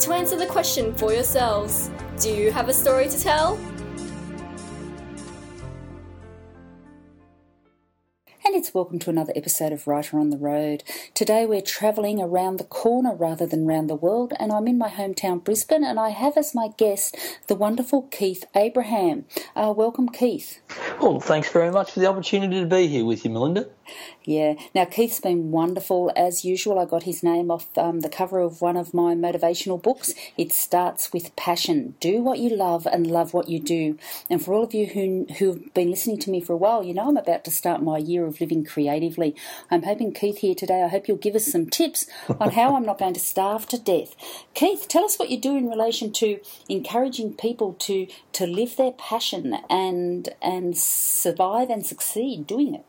to answer the question for yourselves Do you have a story to tell? and it's welcome to another episode of Writer on the Road. Today we're travelling around the corner rather than round the world, and I'm in my hometown Brisbane, and I have as my guest the wonderful Keith Abraham. Uh, welcome, Keith. Well, thanks very much for the opportunity to be here with you, Melinda. Yeah. Now, Keith's been wonderful as usual. I got his name off um, the cover of one of my motivational books. It starts with passion. Do what you love and love what you do. And for all of you who, who've been listening to me for a while, you know I'm about to start my year of living creatively. I'm hoping Keith here today, I hope you'll give us some tips on how I'm not going to starve to death. Keith, tell us what you do in relation to encouraging people to, to live their passion and, and survive and succeed doing it.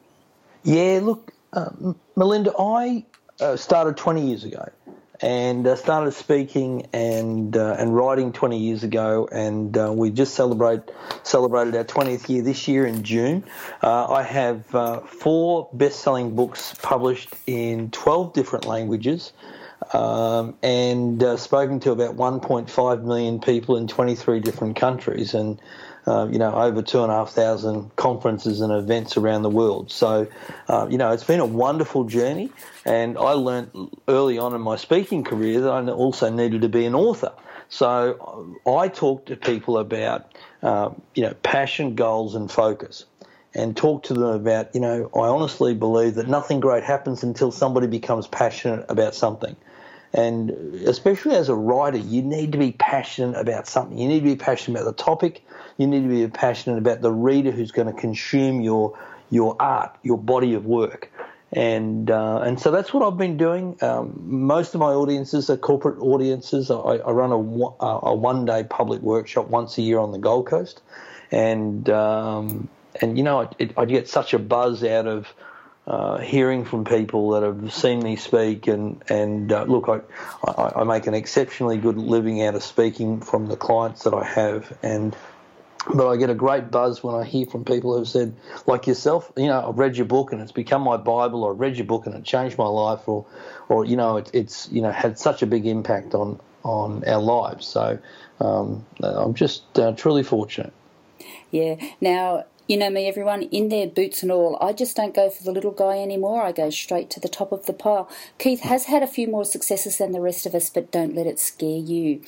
Yeah, look, uh, Melinda, I uh, started 20 years ago and uh, started speaking and uh, and writing 20 years ago, and uh, we just celebrate celebrated our 20th year this year in June. Uh, I have four best-selling books published in 12 different languages. Um, and spoken to about 1.5 million people in 23 different countries, and uh, you know, over two and a half thousand conferences and events around the world. So, uh, you know, it's been a wonderful journey. And I learned early on in my speaking career that I also needed to be an author. So I talk to people about, uh, you know, passion, goals, and focus. And talk to them about, you know, I honestly believe that nothing great happens until somebody becomes passionate about something. And especially as a writer, you need to be passionate about something. You need to be passionate about the topic. You need to be passionate about the reader who's going to consume your your art, your body of work. And uh, and so that's what I've been doing. Um, most of my audiences are corporate audiences. I, I run a, a one day public workshop once a year on the Gold Coast, and um, and you know it, I get such a buzz out of uh, hearing from people that have seen me speak, and and uh, look, I, I, I make an exceptionally good living out of speaking from the clients that I have, and but I get a great buzz when I hear from people who've said, like yourself, you know, I've read your book and it's become my Bible, or I've read your book and it changed my life, or or you know, it, it's you know had such a big impact on on our lives. So um, I'm just uh, truly fortunate. Yeah. Now, you know me, everyone, in their boots and all. I just don't go for the little guy anymore. I go straight to the top of the pile. Keith has had a few more successes than the rest of us, but don't let it scare you.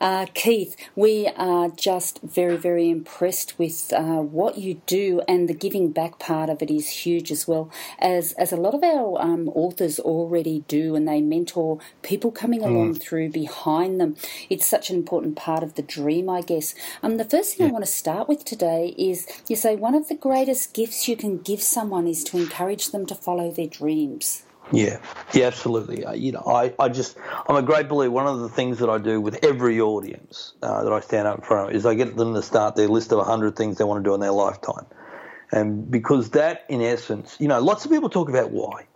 Uh, Keith, we are just very, very impressed with uh, what you do, and the giving back part of it is huge as well, as, as a lot of our um, authors already do, and they mentor people coming along mm. through behind them. It's such an important part of the dream, I guess. Um, the first thing yeah. I want to start with today is you say, one of the greatest gifts you can give someone is to encourage them to follow their dreams. Yeah, yeah, absolutely. Uh, you know, I, I just, I'm a great believer. One of the things that I do with every audience uh, that I stand up in front of is I get them to start their list of 100 things they want to do in their lifetime. And because that, in essence, you know, lots of people talk about why.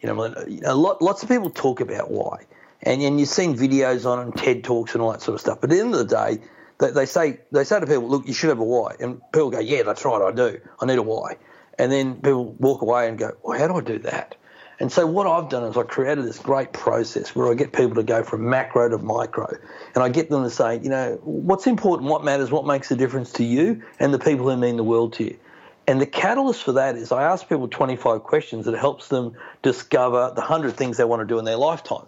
You know, lot, lots of people talk about why. And, and you've seen videos on them, TED Talks and all that sort of stuff. But at the end of the day, they, they say they say to people, look, you should have a why, and people go, yeah, that's right, I do. I need a why, and then people walk away and go, well, how do I do that? And so what I've done is I created this great process where I get people to go from macro to micro, and I get them to say, you know, what's important, what matters, what makes a difference to you, and the people who mean the world to you. And the catalyst for that is I ask people 25 questions that helps them discover the 100 things they want to do in their lifetime.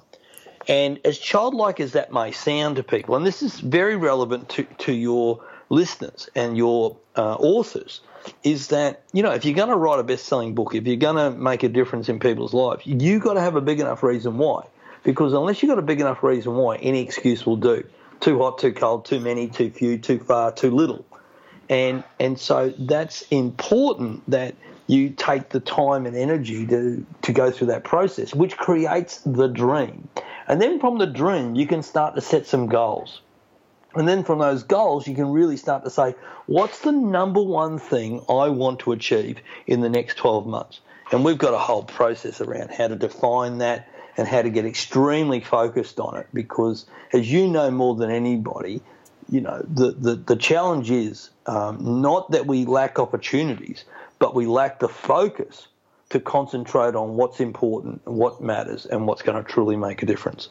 And as childlike as that may sound to people, and this is very relevant to, to your listeners and your uh, authors, is that, you know, if you're going to write a best selling book, if you're going to make a difference in people's lives, you've got to have a big enough reason why. Because unless you've got a big enough reason why, any excuse will do. Too hot, too cold, too many, too few, too far, too little. And, and so that's important that you take the time and energy to, to go through that process, which creates the dream. And then from the dream, you can start to set some goals. And then from those goals, you can really start to say, what's the number one thing I want to achieve in the next 12 months? And we've got a whole process around how to define that and how to get extremely focused on it because, as you know more than anybody, you know, the, the, the challenge is um, not that we lack opportunities, but we lack the focus to concentrate on what's important, what matters, and what's going to truly make a difference.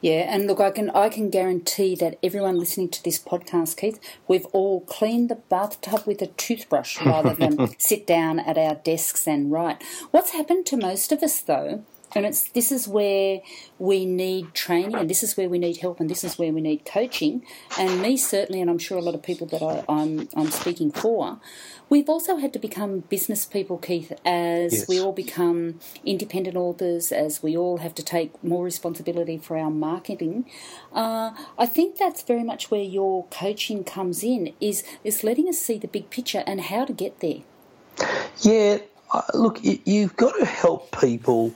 Yeah, and look, I can I can guarantee that everyone listening to this podcast, Keith, we've all cleaned the bathtub with a toothbrush rather than sit down at our desks and write. What's happened to most of us, though, and it's this is where we need training, and this is where we need help, and this is where we need coaching. And me certainly, and I'm sure a lot of people that I, I'm I'm speaking for, We've also had to become business people, Keith, as yes. we all become independent authors, as we all have to take more responsibility for our marketing. Uh, I think that's very much where your coaching comes in, is, is letting us see the big picture and how to get there. Yeah, uh, look, you've got to help people,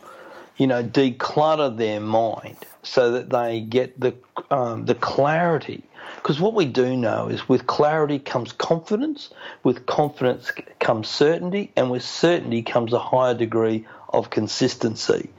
you know, declutter their mind so that they get the um, the clarity because what we do know is with clarity comes confidence, with confidence comes certainty, and with certainty comes a higher degree of consistency.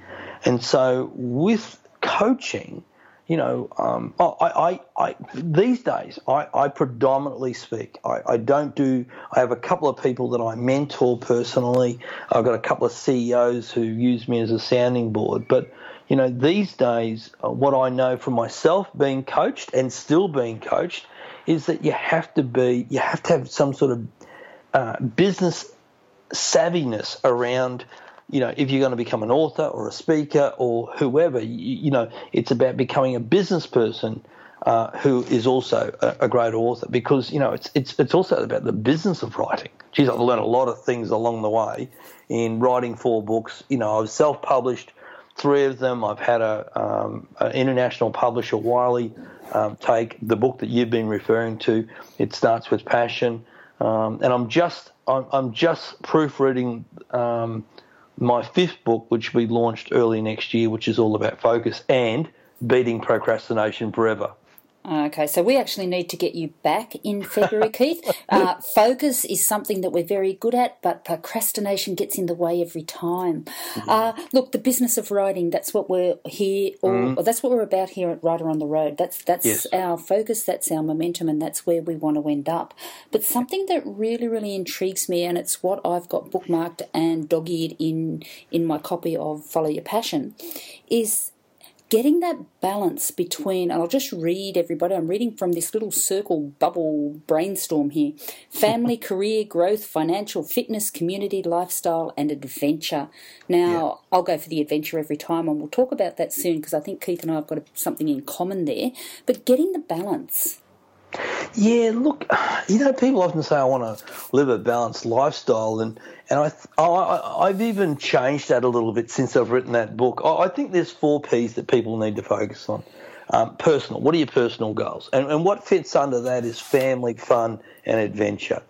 And so with coaching, you know, um, I, I, I, these days I, I predominantly speak. I, I, don't do. I have a couple of people that I mentor personally. I've got a couple of CEOs who use me as a sounding board, but you know, these days, uh, what I know from myself being coached and still being coached is that you have to be, you have to have some sort of uh, business savviness around you know, if you're going to become an author or a speaker or whoever, you, you know, it's about becoming a business person uh, who is also a, a, great author because you know it's it's it's also about the business of writing. Geez, I've learned a lot of things along the way in writing four books. You know, I've self-published three of them. I've had a, um, an international publisher, Wiley, um, take the book that you've been referring to. It starts with passion, um, and I'm just I'm, I'm just proofreading um, my fifth book, which will be launched early next year, which is all about focus and beating procrastination forever. Okay, so we actually need to get you back in February, Keith. Uh, focus is something that we're very good at, but procrastination gets in the way every time. Mm-hmm. Uh, look, the business of writing, that's what we're here, or, mm-hmm. or, that's what we're about here at Writer on the Road. That's, that's yes. our focus, that's our momentum, and that's where we want to end up. But something that really, really intrigues me, and it's what I've got bookmarked and dog eared in, in my copy of Follow Your Passion, is getting that balance between, and I'll just read everybody, I'm reading from this little circle bubble brainstorm here family, career, growth, financial, fitness, community, lifestyle, and adventure. Now, yeah. I'll go for the adventure every time, and we'll talk about that soon because I think Keith and I have got something in common there. But getting the balance. Yeah, look, you know, people often say I want to live a balanced lifestyle, and and I, I I've even changed that a little bit since I've written that book. I think there's four P's that people need to focus on. Um, personal. What are your personal goals? And, and what fits under that is family, fun, and adventure.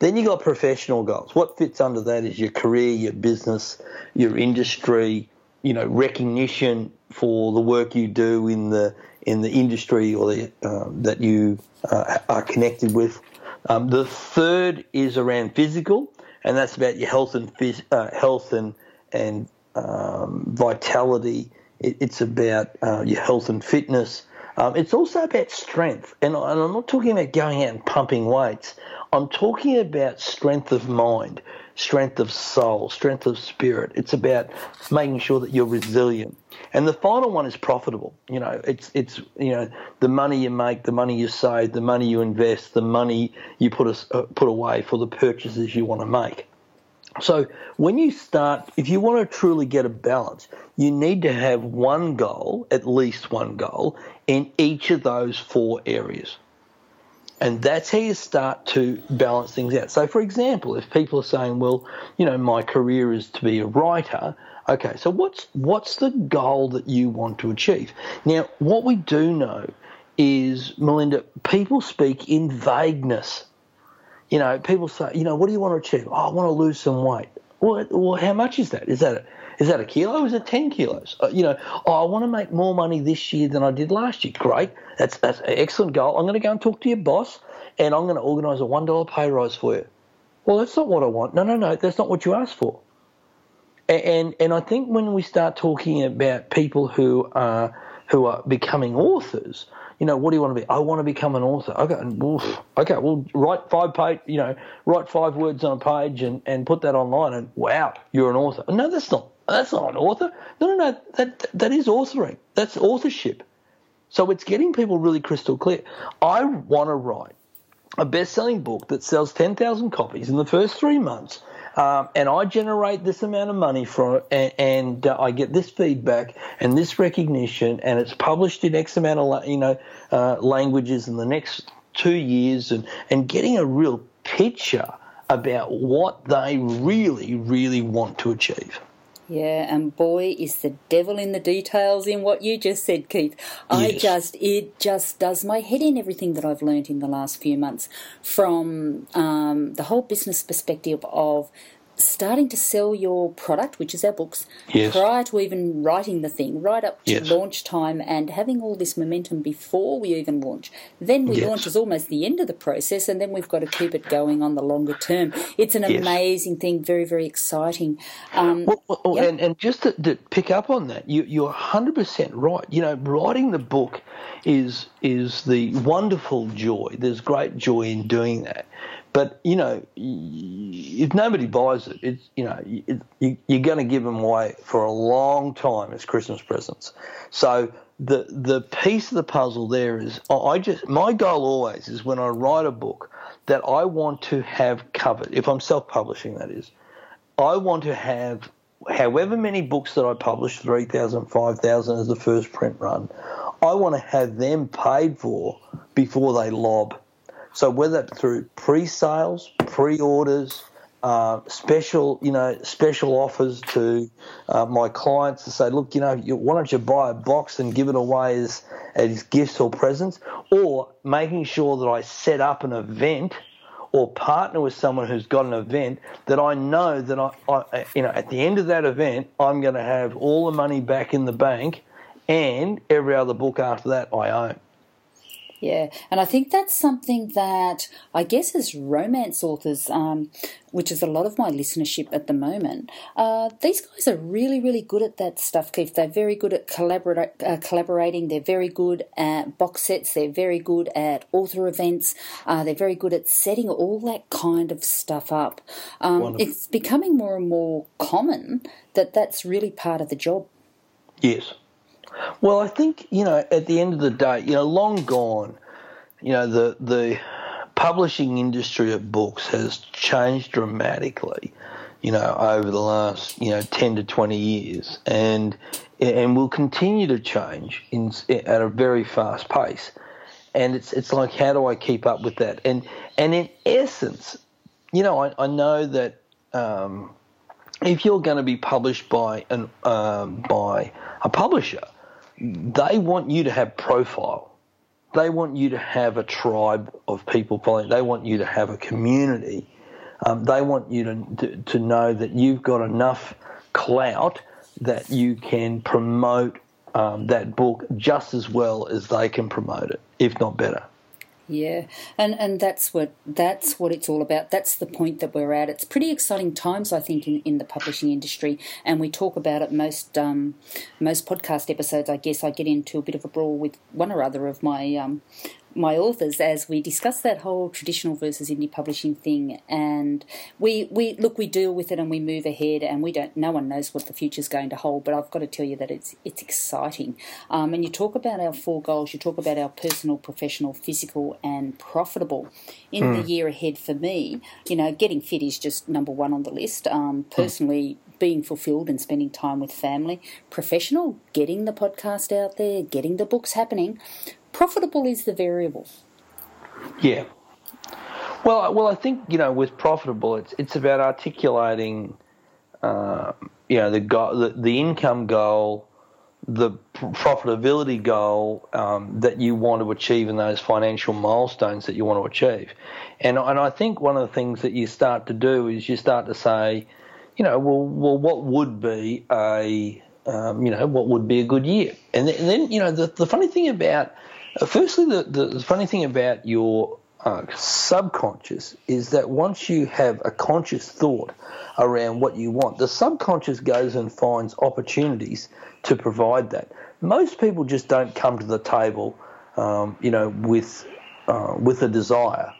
Then you got professional goals. What fits under that is your career, your business, your industry, you know, recognition for the work you do in the in the industry or the, um, that you uh, are connected with. Um, the third is around physical, and that's about your health and phys- uh, health and and um, vitality. It, it's about uh, your health and fitness. Um, it's also about strength, and, and I'm not talking about going out and pumping weights. I'm talking about strength of mind, strength of soul, strength of spirit. It's about making sure that you're resilient. And the final one is profitable. You know, it's it's you know the money you make, the money you save, the money you invest, the money you put us, uh, put away for the purchases you want to make. So when you start, if you want to truly get a balance, you need to have one goal, at least one goal, in each of those four areas. And that's how you start to balance things out. So, for example, if people are saying, well, you know, my career is to be a writer, okay, so what's, what's the goal that you want to achieve? Now, what we do know is, Melinda, people speak in vagueness. You know, people say, you know, what do you want to achieve? Oh, I want to lose some weight. Well, well how much is that? Is that Is that a kilo? Is it 10 kilos? Uh, you know, oh, I want to make more money this year than I did last year. Great. That's, that's an excellent goal. I'm going to go and talk to your boss and I'm going to organise a $1 pay rise for you. Well, that's not what I want. No, no, no. That's not what you asked for. And, and, and I think when we start talking about people who are, who are becoming authors, you know, what do you want to be? I want to become an author. Okay, oof, okay, well, write five page, you know, write five words on a page and, and put that online, and wow, you're an author. No, that's not. That's not an author. No, no, no. That that is authoring. That's authorship. So it's getting people really crystal clear. I want to write a best-selling book that sells ten thousand copies in the first three months um, and I generate this amount of money from it, and, and uh, I get this feedback and this recognition, and it's published in X amount of you know uh, languages in the next two years, and and getting a real picture about what they really, really want to achieve. Yeah, and boy, is the devil in the details in what you just said, Keith. I yes. just, it just does my head in everything that I've learned in the last few months from um, the whole business perspective of starting to sell your product, which is our books, yes. prior to even writing the thing, right up to yes. launch time and having all this momentum before we even launch. Then we yes. launch is almost the end of the process, and then we've got to keep it going on the longer term. It's an amazing thing, very, very exciting. Um, well, well, yep. and, and just to, to, pick up on that, you, you're 100% right. You know, writing the book is is the wonderful joy. There's great joy in doing that. But you know, if nobody buys it, it's you know, it, you, you're going to give them away for a long time as Christmas presents. So the the piece of the puzzle there is, I just my goal always is when I write a book that I want to have covered. If I'm self-publishing, that is, I want to have however many books that I publish, 3,000, 5,000 as the first print run, I want to have them paid for before they lob so whether through pre-sales, pre-orders, uh, special, you know, special offers to uh, my clients to say, look, you know, you, why don't you buy a box and give it away as, as gifts or presents, or making sure that I set up an event or partner with someone who's got an event that I know that I, I you know, at the end of that event, I'm going to have all the money back in the bank, and every other book after that I own. Yeah, and I think that's something that I guess as romance authors, um, which is a lot of my listenership at the moment, uh, these guys are really, really good at that stuff, Keith. They're very good at uh, collaborating. They're very good at box sets. They're very good at author events. Uh, they're very good at setting all that kind of stuff up. Um, it's becoming more and more common that that's really part of the job. Yes. Well, I think you know at the end of the day, you know, long gone, you know, the the publishing industry of books has changed dramatically, you know, over the last you know ten to twenty years, and and will continue to change in at a very fast pace. And it's it's like how do I keep up with that? And and in essence, you know, I, I know that. Um, if you're going to be published by an um, by a publisher, they want you to have profile. They want you to have a tribe of people following. They want you to have a community. Um, they want you to, to, to know that you've got enough clout that you can promote um, that book just as well as they can promote it, if not better. Yeah, and and that's what that's what it's all about. That's the point that we're at. It's pretty exciting times, I think, in, in the publishing industry, and we talk about it most um, most podcast episodes. I guess I get into a bit of a brawl with one or other of my um, my authors as we discuss that whole traditional versus indie publishing thing and we we look we deal with it and we move ahead and we don't no one knows what the future's going to hold but I've got to tell you that it's it's exciting um, and you talk about our four goals you talk about our personal professional physical and profitable in mm. the hmm. year ahead for me you know getting fit is just number one on the list um, hmm. personally mm being fulfilled and spending time with family, professional, getting the podcast out there, getting the books happening, profitable is the variable. Yeah. Well, well, I think you know with profitable, it's it's about articulating, uh, you know, the, go- the the income goal, the profitability goal um, that you want to achieve, and those financial milestones that you want to achieve, and and I think one of the things that you start to do is you start to say, you know, well, well, what would be a, um, you know, what would be a good year? And then, and then you know, the, the funny thing about, firstly, the, the, funny thing about your uh, subconscious is that once you have a conscious thought around what you want, the subconscious goes and finds opportunities to provide that. Most people just don't come to the table, um, you know, with uh, with a desire.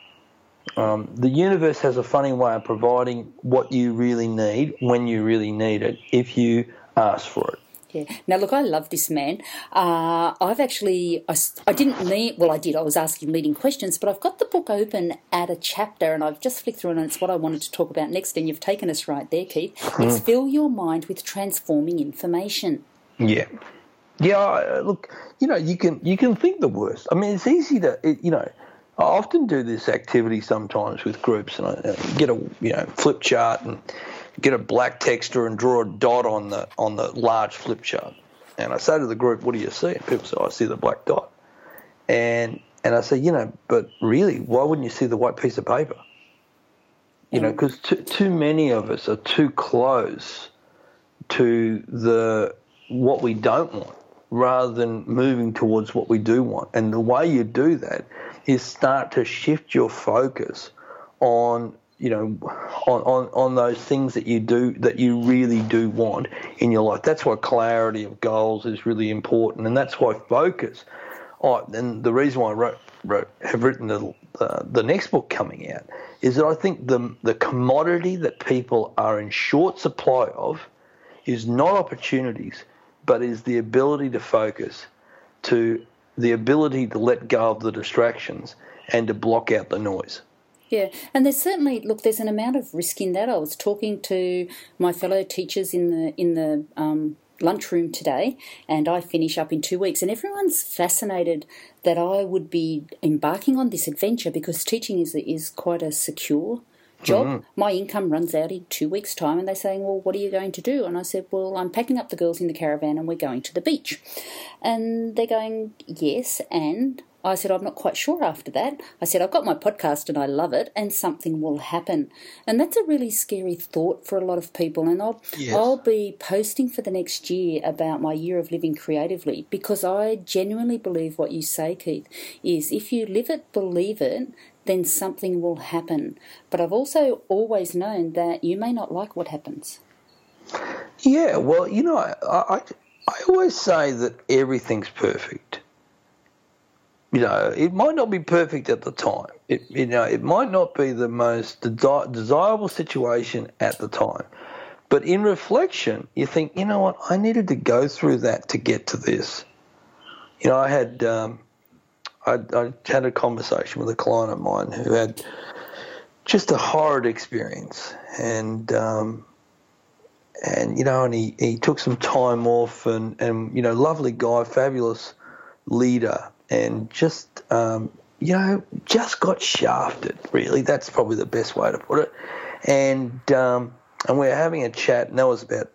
Um, the universe has a funny way of providing what you really need when you really need it if you ask for it. Yeah. Now, look, I love this man. Uh, I've actually, I, I didn't need, well, I did. I was asking leading questions, but I've got the book open at a chapter and I've just flicked through and it's what I wanted to talk about next. And you've taken us right there, Keith. Mm. It's fill your mind with transforming information. Yeah. Yeah, look, you know, you can you can think the worst. I mean, it's easy to, it, you know, I often do this activity sometimes with groups, and I get a you know flip chart and get a black texture and draw a dot on the on the large flip chart. And I say to the group, "What do you see?" And people say, "I see the black dot." And and I say, you know, but really, why wouldn't you see the white piece of paper? You know, mm. because too, too many of us are too close to the what we don't want rather than moving towards what we do want. And the way you do that is start to shift your focus on you know on, on, on those things that you do that you really do want in your life that's why clarity of goals is really important and that's why focus oh, and the reason why I wrote, wrote have written the, uh, the next book coming out is that I think the the commodity that people are in short supply of is not opportunities but is the ability to focus to the ability to let go of the distractions and to block out the noise. Yeah, and there's certainly look. There's an amount of risk in that. I was talking to my fellow teachers in the in the um, lunchroom today, and I finish up in two weeks, and everyone's fascinated that I would be embarking on this adventure because teaching is is quite a secure job. Mm-hmm. My income runs out in two weeks' time, and they're saying, Well, what are you going to do? And I said, Well, I'm packing up the girls in the caravan and we're going to the beach. And they're going, Yes, and I said, I'm not quite sure after that. I said, I've got my podcast and I love it, and something will happen. And that's a really scary thought for a lot of people. And I'll, yes. I'll be posting for the next year about my year of living creatively because I genuinely believe what you say, Keith, is if you live it, believe it, then something will happen. But I've also always known that you may not like what happens. Yeah, well, you know, I, I, I always say that everything's perfect. You know, it might not be perfect at the time. It, you know, it might not be the most desi- desirable situation at the time. But in reflection, you think, you know what, I needed to go through that to get to this. You know, I had um, I, I had a conversation with a client of mine who had just a horrid experience, and um, and you know, and he, he took some time off, and and you know, lovely guy, fabulous leader, and just um, you know, just got shafted. Really, that's probably the best way to put it. And um, and we we're having a chat, and that was about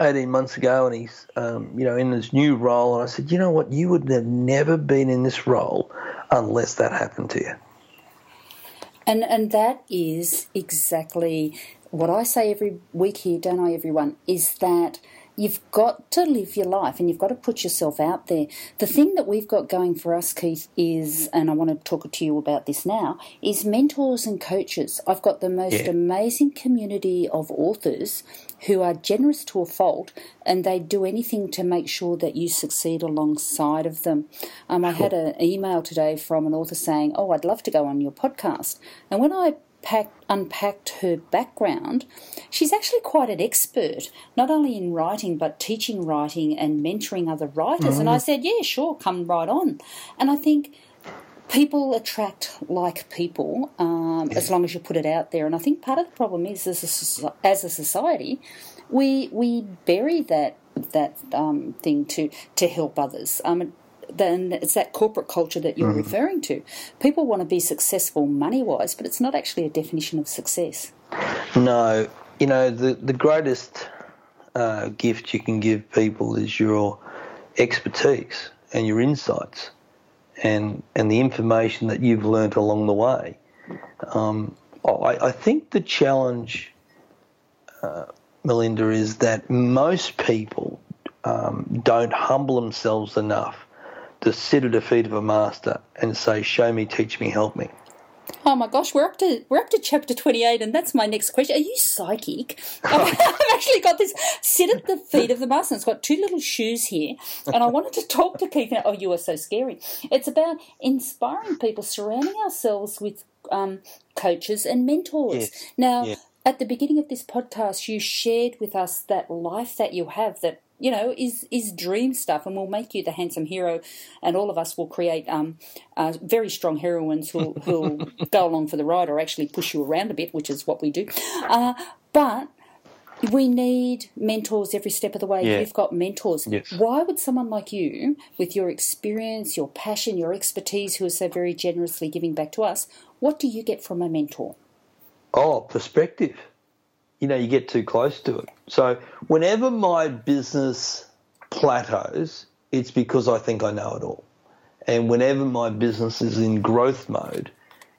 18 months ago and he's um, you know in his new role and I said you know what you would have never been in this role unless that happened to you and and that is exactly what I say every week here don't I everyone is that You've got to live your life and you've got to put yourself out there. The thing that we've got going for us, Keith, is, and I want to talk to you about this now, is mentors and coaches. I've got the most yeah. amazing community of authors who are generous to a fault and they do anything to make sure that you succeed alongside of them. Um, I had an email today from an author saying, Oh, I'd love to go on your podcast. And when I packed, unpacked her background, she's actually quite an expert, not only in writing, but teaching writing and mentoring other writers. Mm. And I mm. said, yeah, sure, come right on. And I think people attract like people um, as long as you put it out there. And I think part of the problem is, as a, as a society, we we bury that that um, thing to to help others. Um, then it's that corporate culture that you're mm. referring to. People want to be successful money wise, but it's not actually a definition of success. No, you know the the greatest uh, gift you can give people is your expertise and your insights, and and the information that you've learnt along the way. Um, I, I, think the challenge uh, Melinda, is that most people um, don't humble themselves enough to sit at the feet of a master and say, "Show me, teach me, help me." Oh my gosh, we're up to we're up to chapter twenty eight, and that's my next question. Are you psychic? I've, I've actually got this. Sit at the feet of the master. It's got two little shoes here, and I wanted to talk to Keith. Oh, you are so scary. It's about inspiring people, surrounding ourselves with um, coaches and mentors. Yes. Now, Yeah. at the beginning of this podcast, you shared with us that life that you have that you know is is dream stuff, and we'll make you the handsome hero, and all of us will create um, uh, very strong heroines who'll, who'll go along for the ride or actually push you around a bit, which is what we do. Uh, but we need mentors every step of the way. Yeah. You've got mentors. Yes. Why would someone like you, with your experience, your passion, your expertise, who is so very generously giving back to us, what do you get from a mentor? Oh, perspective. You know, you get too close to it. So whenever my business plateaus, it's because I think I know it all. And whenever my business is in growth mode,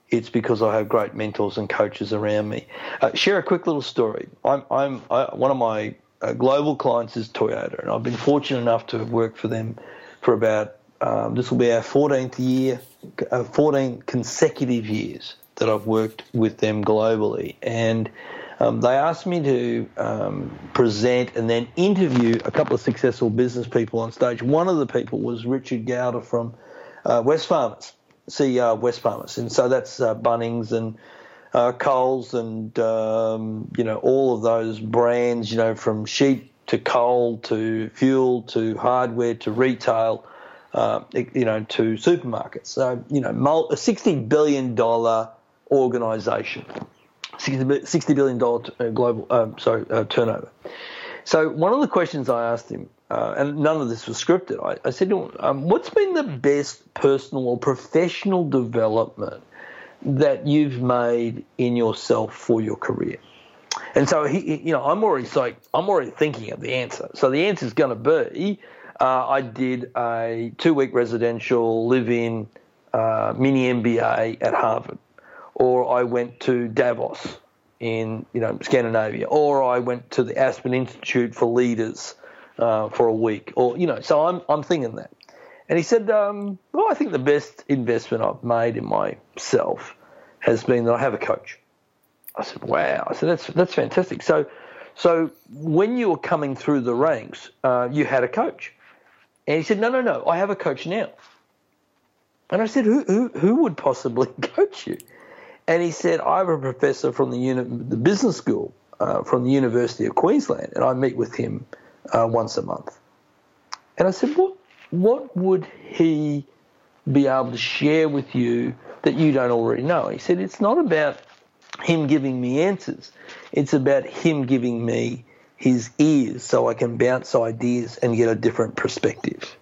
it's because I have great mentors and coaches around me. Uh, share a quick little story. I'm, I'm I, one of my uh, global clients is Toyota, and I've been fortunate enough to have worked for them for about um, this will be our 14th year, uh, 14 consecutive years that I've worked with them globally, and um, they asked me to um, present and then interview a couple of successful business people on stage. One of the people was Richard Goyder from uh, Wesfarmers, CEO of Wesfarmers, and so that's uh, Bunnings and uh, Coles and um, you know all of those brands, you know from sheep to coal to fuel to hardware to retail, uh, you know to supermarkets. So you know a sixty billion dollar organisation. 60 billion dollar uh, global um, sorry uh, turnover. So one of the questions I asked him, uh, and none of this was scripted, I, I said to him, um, "What's been the best personal or professional development that you've made in yourself for your career?" And so he, he- you know, I'm already like I'm already thinking of the answer. So the answer is going to be, uh, I did a two-week residential live-in uh, mini MBA at Harvard or I went to Davos in you know Scandinavia, or I went to the Aspen Institute for Leaders uh, for a week, or you know. So I'm I'm thinking that, and he said, um, "Well, I think the best investment I've made in myself has been that I have a coach." I said, "Wow!" I said, "That's that's fantastic." So, so when you were coming through the ranks, uh, you had a coach, and he said, "No, no, no, I have a coach now." And I said, "Who who who would possibly coach you?" And he said, I have a professor from the, uni- the business school uh, from the University of Queensland, and I meet with him uh, once a month. And I said, what, what would he be able to share with you that you don't already know? He said, it's not about him giving me answers, it's about him giving me his ears so I can bounce ideas and get a different perspective.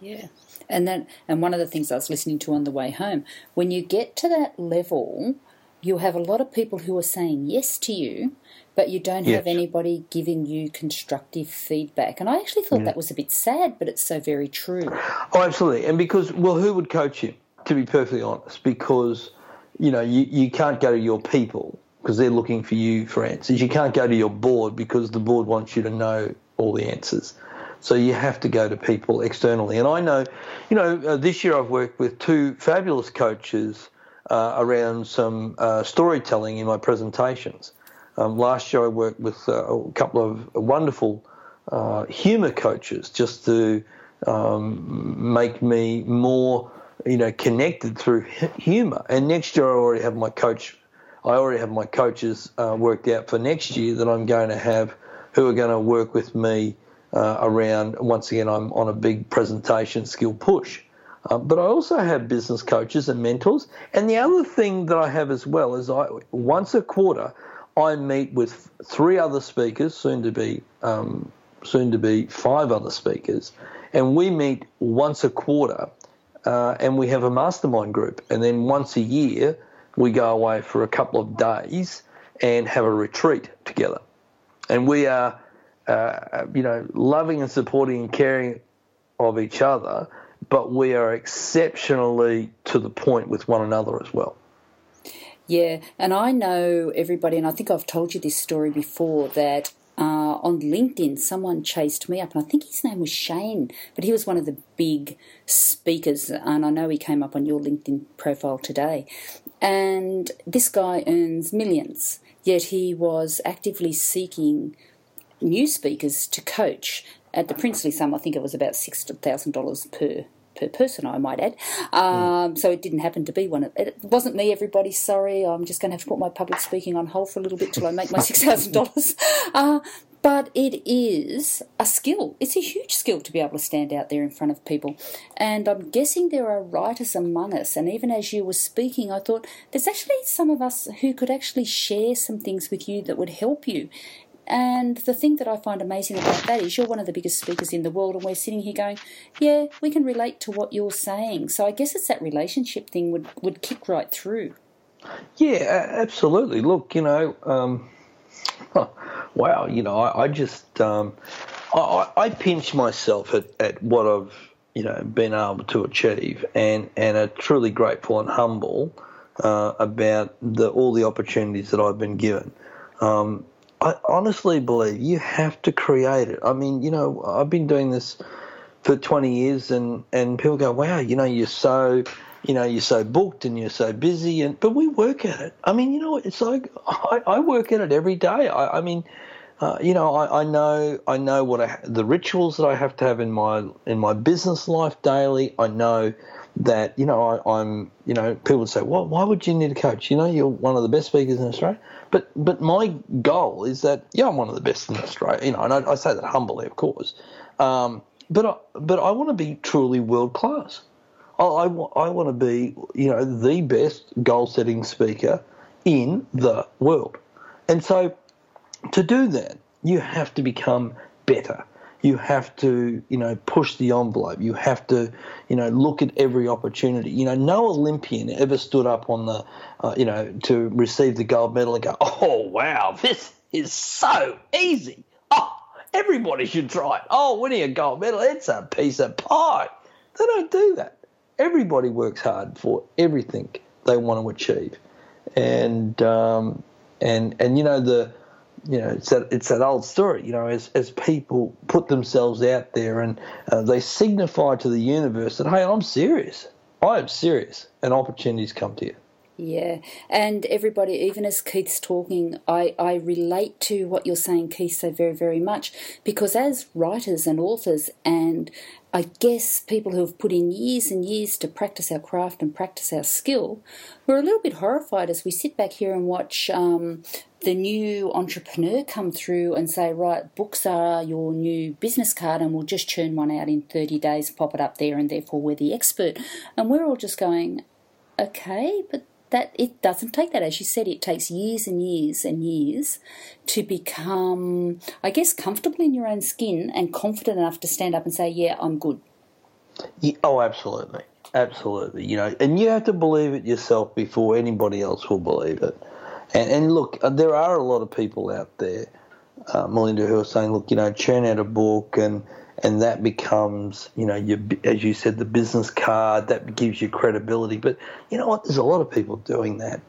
Yeah. And that and one of the things I was listening to on the way home, when you get to that level, you have a lot of people who are saying yes to you, but you don't have anybody giving you constructive feedback. And I actually thought that mm. was a bit sad, but it's so very true. Oh, absolutely. And because, well, who would coach you, to be perfectly honest? Because, you know, you, you can't go to your people because they're looking for you for answers. You can't go to your board because the board wants you to know all the answers. So you have to go to people externally. And I know, you know, uh, this year I've worked with two fabulous coaches uh, around some uh, storytelling in my presentations. Um, last year I worked with uh, a couple of wonderful uh, humour coaches just to um, make me more, you know, connected through humour. And next year I already have my coach, I already have my coaches uh, worked out for next year that I'm going to have who are going to work with me uh, around. Once again, I'm on a big presentation skill push. Uh, but I also have business coaches and mentors. And the other thing that I have as well is I once a quarter I meet with three other speakers, soon to be um, soon to be five other speakers, and we meet once a quarter, uh, and we have a mastermind group. And then once a year, we go away for a couple of days and have a retreat together. And we are, uh, you know, loving and supporting and caring of each other, but we are exceptionally to the point with one another as well. Yeah, and I know everybody, and I think I've told you this story before that uh, on LinkedIn, someone chased me up, and I think his name was Shane, but he was one of the big speakers, and I know he came up on your LinkedIn profile today. And this guy earns millions, yet he was actively seeking new speakers to coach at the princely sum. I think it was about six thousand dollars per per person, I might add. Um, mm. So it didn't happen to be one of it. wasn't me, everybody. Sorry, I'm just going to have to put my public speaking on hold for a little bit till I make my six thousand dollars. Uh, but it is a skill. It's a huge skill to be able to stand out there in front of people. And I'm guessing there are writers among us. And even as you were speaking, I thought there's actually some of us who could actually share some things with you that would help you. And the thing that I find amazing about that is you're one of the biggest speakers in the world, and we're sitting here going, Yeah, we can relate to what you're saying. So I guess it's that relationship thing would, would kick right through. Yeah, absolutely. Look, you know, um, wow, you know, I, I just, um, I, I pinch myself at, at what I've, you know, been able to achieve and, and are truly grateful and humble uh, about the, all the opportunities that I've been given. Um, I honestly believe you have to create it. I mean, you know, I've been doing this for 20 years, and, and people go, wow, you know, you're so, you know, you're so booked and you're so busy, and but we work at it. I mean, you know, it's like I, I work at it every day. I, I mean, uh, you know, I, I, know I know what I, the rituals that I have to have in my in my business life daily. I know that you know I, am you know people would say, well, why would you need a coach? You know, you're one of the best speakers in Australia. But but my goal is that yeah, I'm one of the best in Australia. You know, and I, I say that humbly, of course. Um, but I, but I want to be truly world class. I, I, I want to be you know the best goal setting speaker in the world. And so to do that, you have to become better you have to, you know, push the envelope. You have to, you know, look at every opportunity. You know, no Olympian ever stood up on the, uh, you know, to receive the gold medal and go, oh, wow, this is so easy. Oh, everybody should try it. Oh, winning a gold medal, it's a piece of pie. They don't do that. Everybody works hard for everything they want to achieve. And, um, and, and, you know, the, you know, it's that it's that old story. You know, as as people put themselves out there and uh, they signify to the universe that, hey, I'm serious. I am serious, and opportunities come to you. Yeah, and everybody, even as Keith's talking, I, I relate to what you're saying, Keith, so very, very much because as writers and authors, and I guess people who have put in years and years to practice our craft and practice our skill, we're a little bit horrified as we sit back here and watch um, the new entrepreneur come through and say, right, books are your new business card and we'll just churn one out in 30 days, pop it up there, and therefore we're the expert. And we're all just going, okay, but that it doesn't take that. As you said, it takes years and years and years to become, I guess, comfortable in your own skin and confident enough to stand up and say, yeah, I'm good. Yeah, oh, absolutely. Absolutely. You know, and you have to believe it yourself before anybody else will believe it. And, and look, uh, there are a lot of people out there, uh, Melinda, who are saying, look, you know, churn out a book and and that becomes, you know, your, as you said, the business card that gives you credibility. But you know what? There's a lot of people doing that.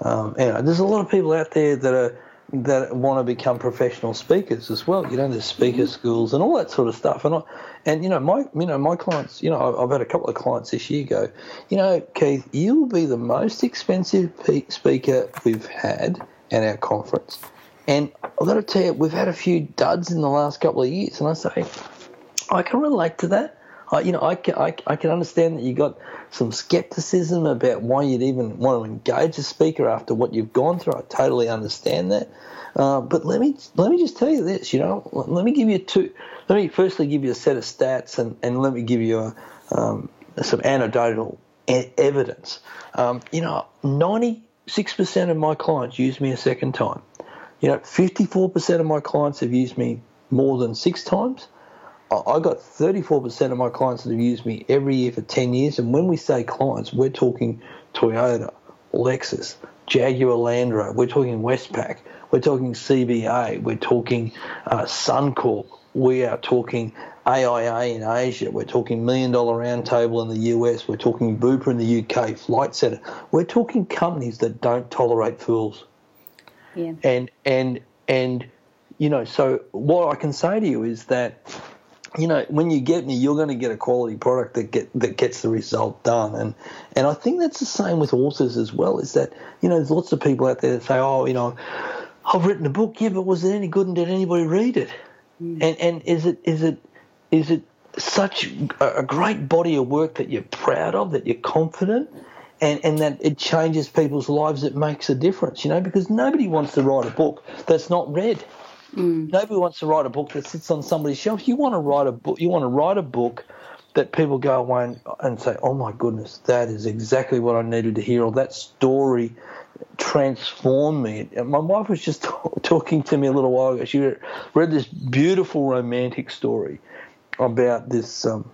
Um, you know, there's a lot of people out there that are that want to become professional speakers as well. You know, there's speaker mm-hmm. schools and all that sort of stuff. And I, and you know, my you know my clients, you know, I've had a couple of clients this year go, you know, Keith, you'll be the most expensive speaker we've had at our conference. And I've got to tell you, we've had a few duds in the last couple of years. And I say, I can relate to that. I, you know, I can, I, I can understand that you got some skepticism about why you'd even want to engage a speaker after what you've gone through. I totally understand that. Uh, but let me let me just tell you this. You know, let me give you two. Let me firstly give you a set of stats, and, and let me give you a, um, some anecdotal e- evidence. Um, you know, ninety six percent of my clients use me a second time. You know, fifty four percent of my clients have used me more than six times. I got 34% of my clients that have used me every year for 10 years. And when we say clients, we're talking Toyota, Lexus, Jaguar Land Rover, we're talking Westpac, we're talking CBA, we're talking uh, Suncorp, we are talking AIA in Asia. We're talking Million Dollar Roundtable in the US. We're talking Bupa in the UK, Flight Centre. We're talking companies that don't tolerate fools. Yeah. And and and you know, so what I can say to you is that you know, when you get me, you're going to get a quality product that get that gets the result done, and and I think that's the same with authors as well. Is that you know, there's lots of people out there that say, oh, you know, I've written a book, yeah, but was it any good, and did anybody read it? Mm. And and is it is it is it such a great body of work that you're proud of, that you're confident, and, and that it changes people's lives, it makes a difference, you know, because nobody wants to write a book that's not read. Mm. Nobody wants to write a book that sits on somebody's shelf. You want to write a book. You want to write a book that people go away and, and say, "Oh my goodness, that is exactly what I needed to hear," or that story transformed me. My wife was just talking to me a little while ago. She read this beautiful romantic story about this, um,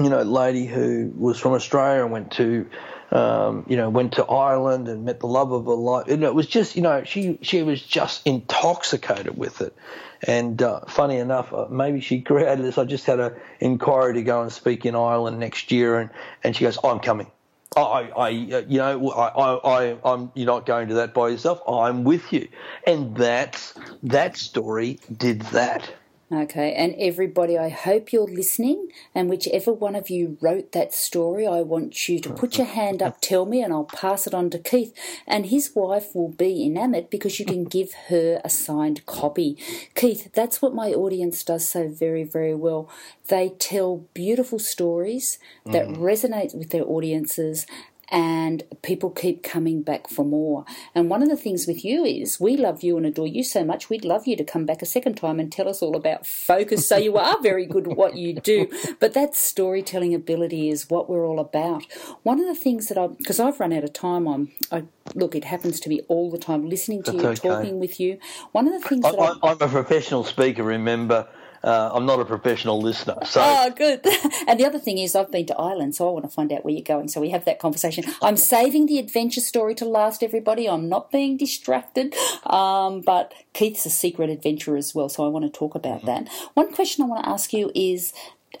you know, lady who was from Australia and went to um, you know, went to Ireland and met the love of her life. And it was just, you know, she she was just intoxicated with it. And uh, funny enough, uh, maybe she created this. I just had an inquiry to go and speak in Ireland next year, and, and she goes, I'm coming. I, I, you know, I, I, I'm. You're not going to that by yourself. I'm with you, and that that story did that. Okay, and everybody, I hope you're listening. And whichever one of you wrote that story, I want you to put your hand up, tell me, and I'll pass it on to Keith. And his wife will be enamored because you can give her a signed copy. Keith, that's what my audience does so very, very well. They tell beautiful stories that mm. resonate with their audiences and people keep coming back for more. And one of the things with you is we love you and adore you so much, we'd love you to come back a second time and tell us all about focus. So you are very good at what you do, but that storytelling ability is what we're all about. One of the things that I, because I've run out of time on, I look, it happens to me all the time listening to That's you, okay. talking with you. One of the things I, that I, I'm a professional speaker, remember uh, I'm not a professional listener. So. Oh, good. And the other thing is, I've been to Ireland, so I want to find out where you're going. So we have that conversation. I'm saving the adventure story to last, everybody. I'm not being distracted. Um, but Keith's a secret adventurer as well, so I want to talk about mm-hmm. that. One question I want to ask you is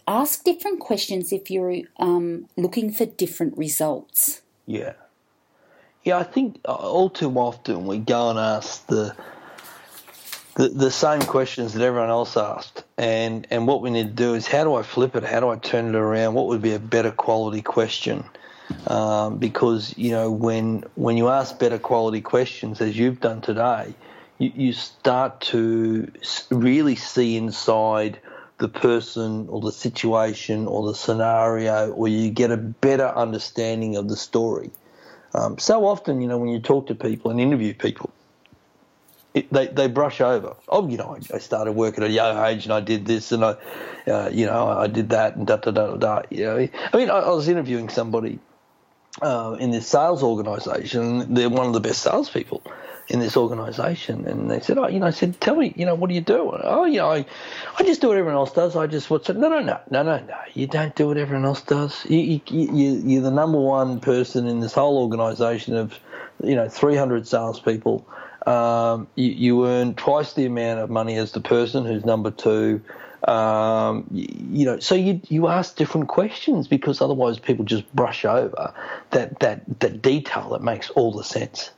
ask different questions if you're um, looking for different results. Yeah. Yeah, I think uh, all too often we go and ask the the, the same questions that everyone else asked. And, and what we need to do is how do I flip it? How do I turn it around? What would be a better quality question? Um, because, you know, when, when you ask better quality questions, as you've done today, you, you start to really see inside the person or the situation or the scenario, or you get a better understanding of the story. Um, so often, you know, when you talk to people and interview people, it, they they brush over. Oh, you know, I, I, started working at a young age and I did this and I, uh, you know, I did that and da da da da. You know, I mean, I, I was interviewing somebody uh, in this sales organisation. They're one of the best salespeople in this organisation, and they said, "Oh, you know," I said, "Tell me, you know, what do you do?" Oh, you know, I, I just do what everyone else does. I just what's it? No, no, no, no, no, no. You don't do what everyone else does. You, you, you you're the number one person in this whole organisation of, you know, 300 salespeople um, you, you, earn twice the amount of money as the person who's number two. Um, you, you, know, so you you ask different questions because otherwise people just brush over that that that detail that makes all the sense.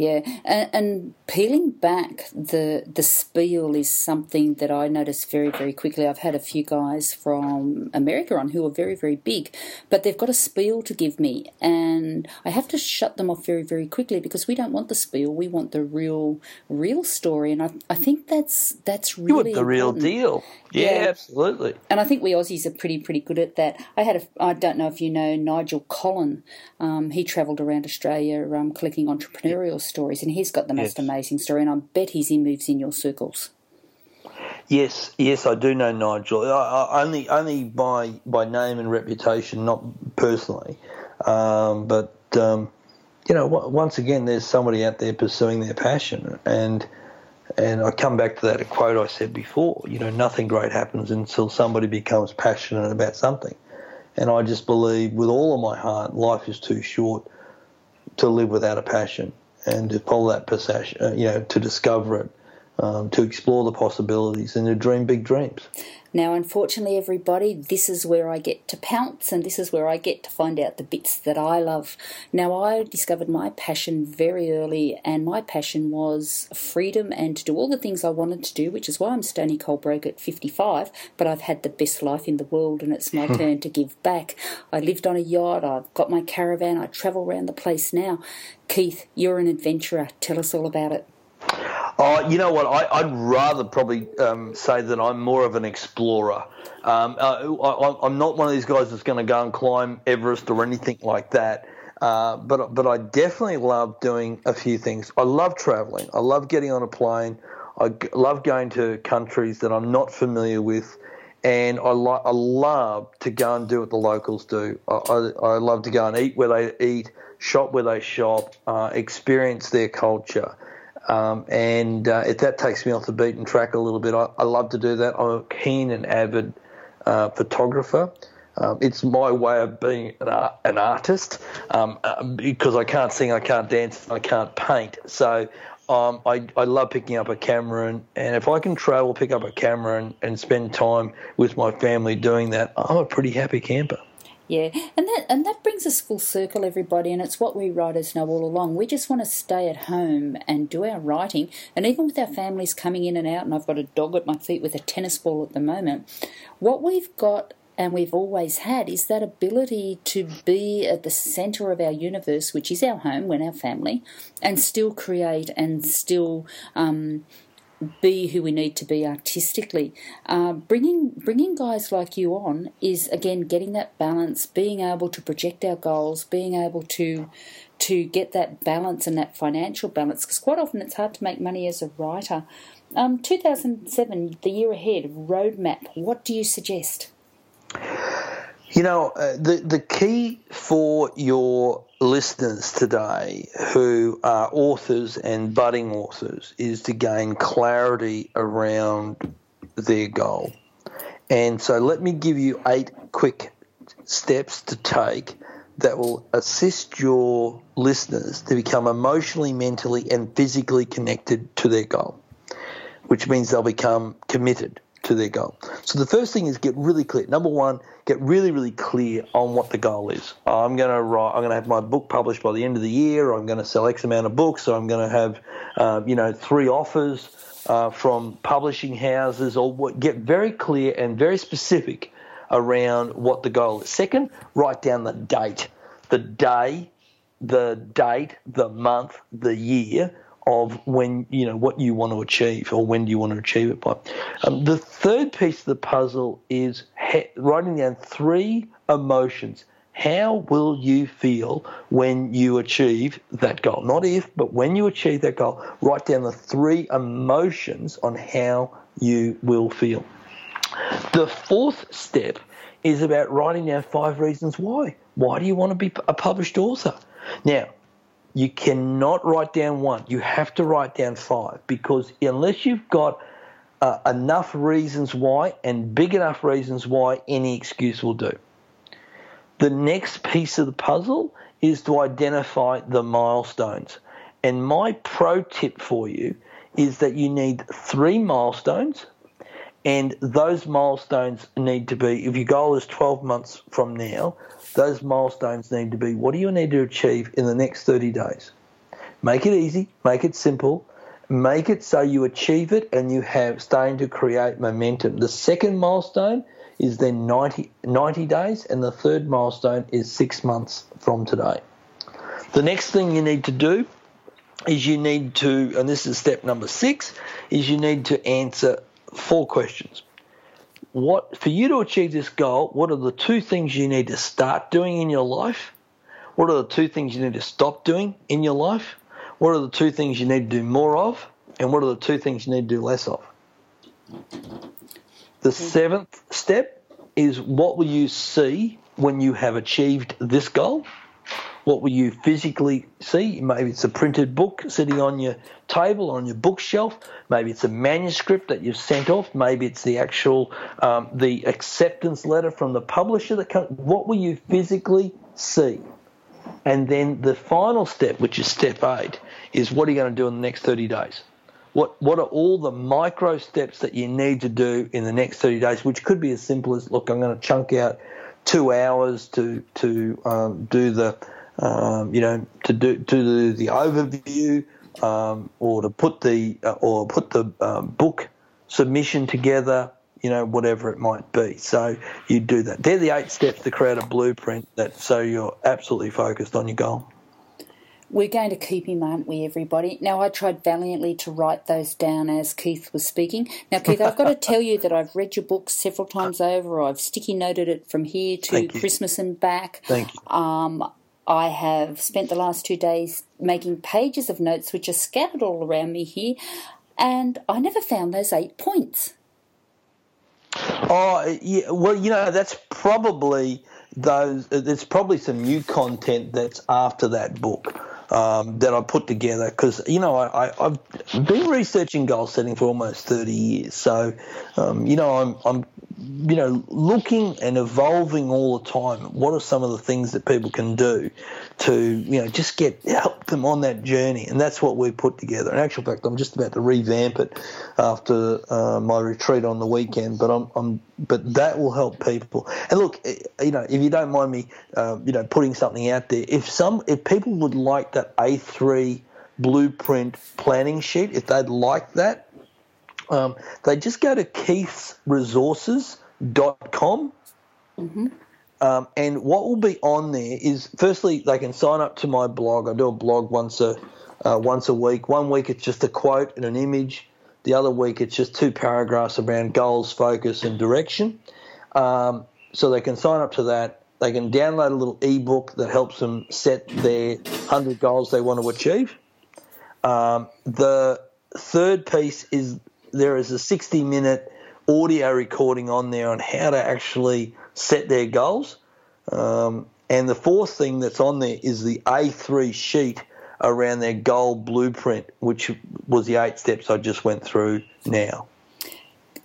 Yeah, and, and, peeling back the the spiel is something that I noticed very very quickly. I've had a few guys from America on who are very very big, but they've got a spiel to give me, and I have to shut them off very very quickly because we don't want the spiel. We want the real real story, and I I think that's that's really you want the important. real deal. Yeah, yeah, absolutely. And I think we Aussies are pretty pretty good at that. I had a I don't know if you know Nigel Collin. Um, he travelled around Australia um, collecting entrepreneurial stories, and he's got the most yes. amazing story. And I bet he's in moves in your circles. Yes, yes, I do know Nigel. I, I, only only by by name and reputation, not personally. Um, but um, you know, once again, there's somebody out there pursuing their passion, and and I come back to that quote I said before. You know, nothing great happens until somebody becomes passionate about something. And I just believe with all of my heart, life is too short to live without a passion and to follow that passion, uh, you know, to discover it, um, to explore the possibilities and to dream big dreams. Now, unfortunately, everybody, this is where I get to pounce and this is where I get to find out the bits that I love. Now, I discovered my passion very early, and my passion was freedom and to do all the things I wanted to do, which is why I'm Stony Cold Broke at 55. But I've had the best life in the world, and it's my hmm. turn to give back. I lived on a yacht, I've got my caravan, I travel around the place now. Keith, you're an adventurer. Tell us all about it. Oh, you know what? I, would rather probably um, say that I'm more of an explorer. Um, uh, I, am not one of these guys that's going to go and climb Everest or anything like that. Uh, but but I definitely love doing a few things. I love traveling. I love getting on a plane. I love going to countries that I'm not familiar with, and I, lo- I love to go and do what the locals do. I, I, I love to go and eat where they eat, shop where they shop, uh, experience their culture. Um, and uh, if that takes me off the beaten track a little bit, I, I love to do that. I'm a keen and avid uh, photographer. Um, it's my way of being an, art, an artist um, uh, because I can't sing, I can't dance, I can't paint. So um, I, I love picking up a camera, and, and if I can travel, pick up a camera, and, and spend time with my family doing that, I'm a pretty happy camper. Yeah, and that and that brings us full circle, everybody, and it's what we writers know all along. We just want to stay at home and do our writing, and even with our families coming in and out, and I've got a dog at my feet with a tennis ball at the moment. What we've got and we've always had is that ability to be at the center of our universe, which is our home, when our family, and still create and still um, be who we need to be artistically. Uh, bringing bringing guys like you on is again getting that balance, being able to project our goals, being able to to get that balance and that financial balance. Because quite often it's hard to make money as a writer. Um, 2007, the year ahead, roadmap. What do you suggest? You know, uh, the the key for your listeners today who are authors and budding authors is to gain clarity around their goal. And so, let me give you eight quick steps to take that will assist your listeners to become emotionally, mentally, and physically connected to their goal, which means they'll become committed to their goal. So the first thing is get really clear. Number one, get really, really clear on what the goal is. I'm going to write. I'm going to have my book published by the end of the year. I'm going to sell X amount of books. So I'm going to have, uh, you know, three offers uh, from publishing houses. Or what, get very clear and very specific around what the goal is. Second, write down the date, the day, the date, the month, the year of when you know what you want to achieve or when do you want to achieve it by. Um, the third piece of the puzzle is ha- writing down three emotions. How will you feel when you achieve that goal? Not if, but when you achieve that goal, write down the three emotions on how you will feel. The fourth step is about writing down five reasons why. Why do you want to be a published author? Now, you cannot write down one. You have to write down five because unless you've got uh, enough reasons why and big enough reasons why, any excuse will do. The next piece of the puzzle is to identify the milestones. And my pro tip for you is that you need three milestones, and those milestones need to be, if your goal is 12 months from now, those milestones need to be what do you need to achieve in the next 30 days? Make it easy, make it simple, make it so you achieve it and you have starting to create momentum. The second milestone is then 90, 90 days, and the third milestone is six months from today. The next thing you need to do is you need to, and this is step number six, is you need to answer four questions what for you to achieve this goal, what are the two things you need to start doing in your life? What are the two things you need to stop doing in your life? What are the two things you need to do more of? And what are the two things you need to do less of? The seventh step is what will you see when you have achieved this goal? What will you physically see? Maybe it's a printed book sitting on your table, on your bookshelf. Maybe it's a manuscript that you've sent off. Maybe it's the actual um, the acceptance letter from the publisher. That comes. What will you physically see? And then the final step, which is step eight, is what are you going to do in the next 30 days? what what are all the micro steps that you need to do in the next 30 days, which could be as simple as look, I'm going to chunk out two hours to to um, do the um, you know to do to do the overview um, or to put the uh, or put the um, book submission together you know, whatever it might be. So you do that. They're the eight steps to create a blueprint that so you're absolutely focused on your goal. We're going to keep him, aren't we, everybody? Now, I tried valiantly to write those down as Keith was speaking. Now, Keith, I've got to tell you that I've read your book several times over. I've sticky noted it from here to Christmas and back. Thank you. Um, I have spent the last two days making pages of notes which are scattered all around me here, and I never found those eight points. Oh, yeah. Well, you know, that's probably those. There's probably some new content that's after that book. Um, that I put together because you know I, have been researching goal setting for almost 30 years, so um, you know I'm, I'm you know, looking and evolving all the time. What are some of the things that people can do to, you know, just get help them on that journey? And that's what we've put together. In actual fact, I'm just about to revamp it after uh, my retreat on the weekend. But I'm, I'm, but that will help people. And look, eh, you know, if you don't mind me, uh, you know, putting something out there, if some, if people would like that A3 blueprint planning sheet, if they'd like that, um, they just go to keithsresources.com. Mm-hmm. Um, and what will be on there is, firstly, they can sign up to my blog. I do a blog once a uh, once a week. One week it's just a quote and an image. The other week it's just two paragraphs around goals, focus, and direction. Um, so they can sign up to that. They can download a little ebook that helps them set their 100 goals they want to achieve. Um, the third piece is there is a 60 minute audio recording on there on how to actually set their goals. Um, and the fourth thing that's on there is the A3 sheet around their goal blueprint, which was the eight steps I just went through now.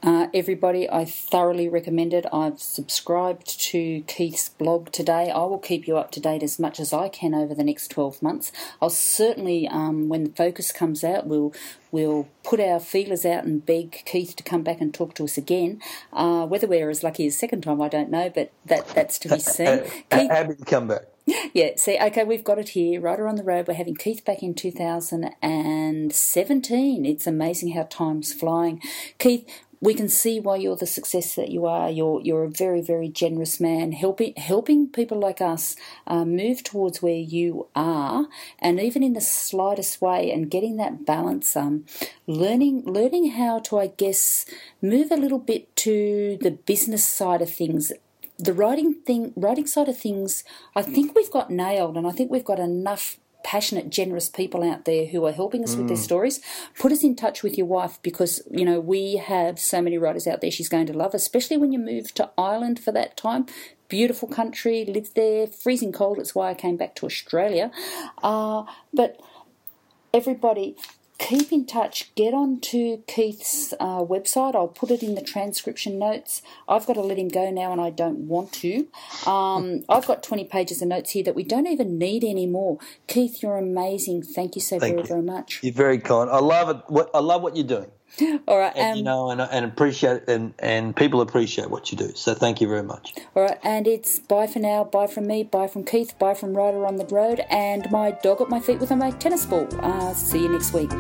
Uh, everybody, I thoroughly recommend it. I've subscribed to Keith's blog today. I will keep you up to date as much as I can over the next 12 months. I'll certainly, um, when the focus comes out, we'll we'll put our feelers out and beg Keith to come back and talk to us again. Uh, whether we're as lucky as second time, I don't know, but that that's to be seen. Keith, happy to come back. Yeah, see, okay, we've got it here. Writer on the Road. We're having Keith back in 2017. It's amazing how time's flying. Keith, we can see why you're the success that you are. You're you're a very very generous man, helping helping people like us uh, move towards where you are, and even in the slightest way, and getting that balance. Um, learning learning how to, I guess, move a little bit to the business side of things the writing thing writing side of things i think we've got nailed and i think we've got enough passionate, generous people out there who are helping us mm. with their mm. stories, put us in touch with your wife because, you know, we have so many writers out there she's going to love, especially when you move to Ireland for that time. Beautiful country, lived there, freezing cold. It's why I came back to Australia. Uh, but everybody, keep in touch. Get onto Keith's uh, website. I'll put it in the transcription notes. I've got to let him go now, and I don't want to. Um, I've got 20 pages of notes here that we don't even need anymore. Keith, you're amazing. Thank you so Thank very, you. very much. You're very kind. I love it. I love what you're doing. All right, and, um, you know, and, and appreciate and and people appreciate what you do. So thank you very much. All right, and it's bye for now. Bye from me. Bye from Keith. Bye from Writer on the Road, and my dog at my feet with a tennis ball. Uh, see you next week.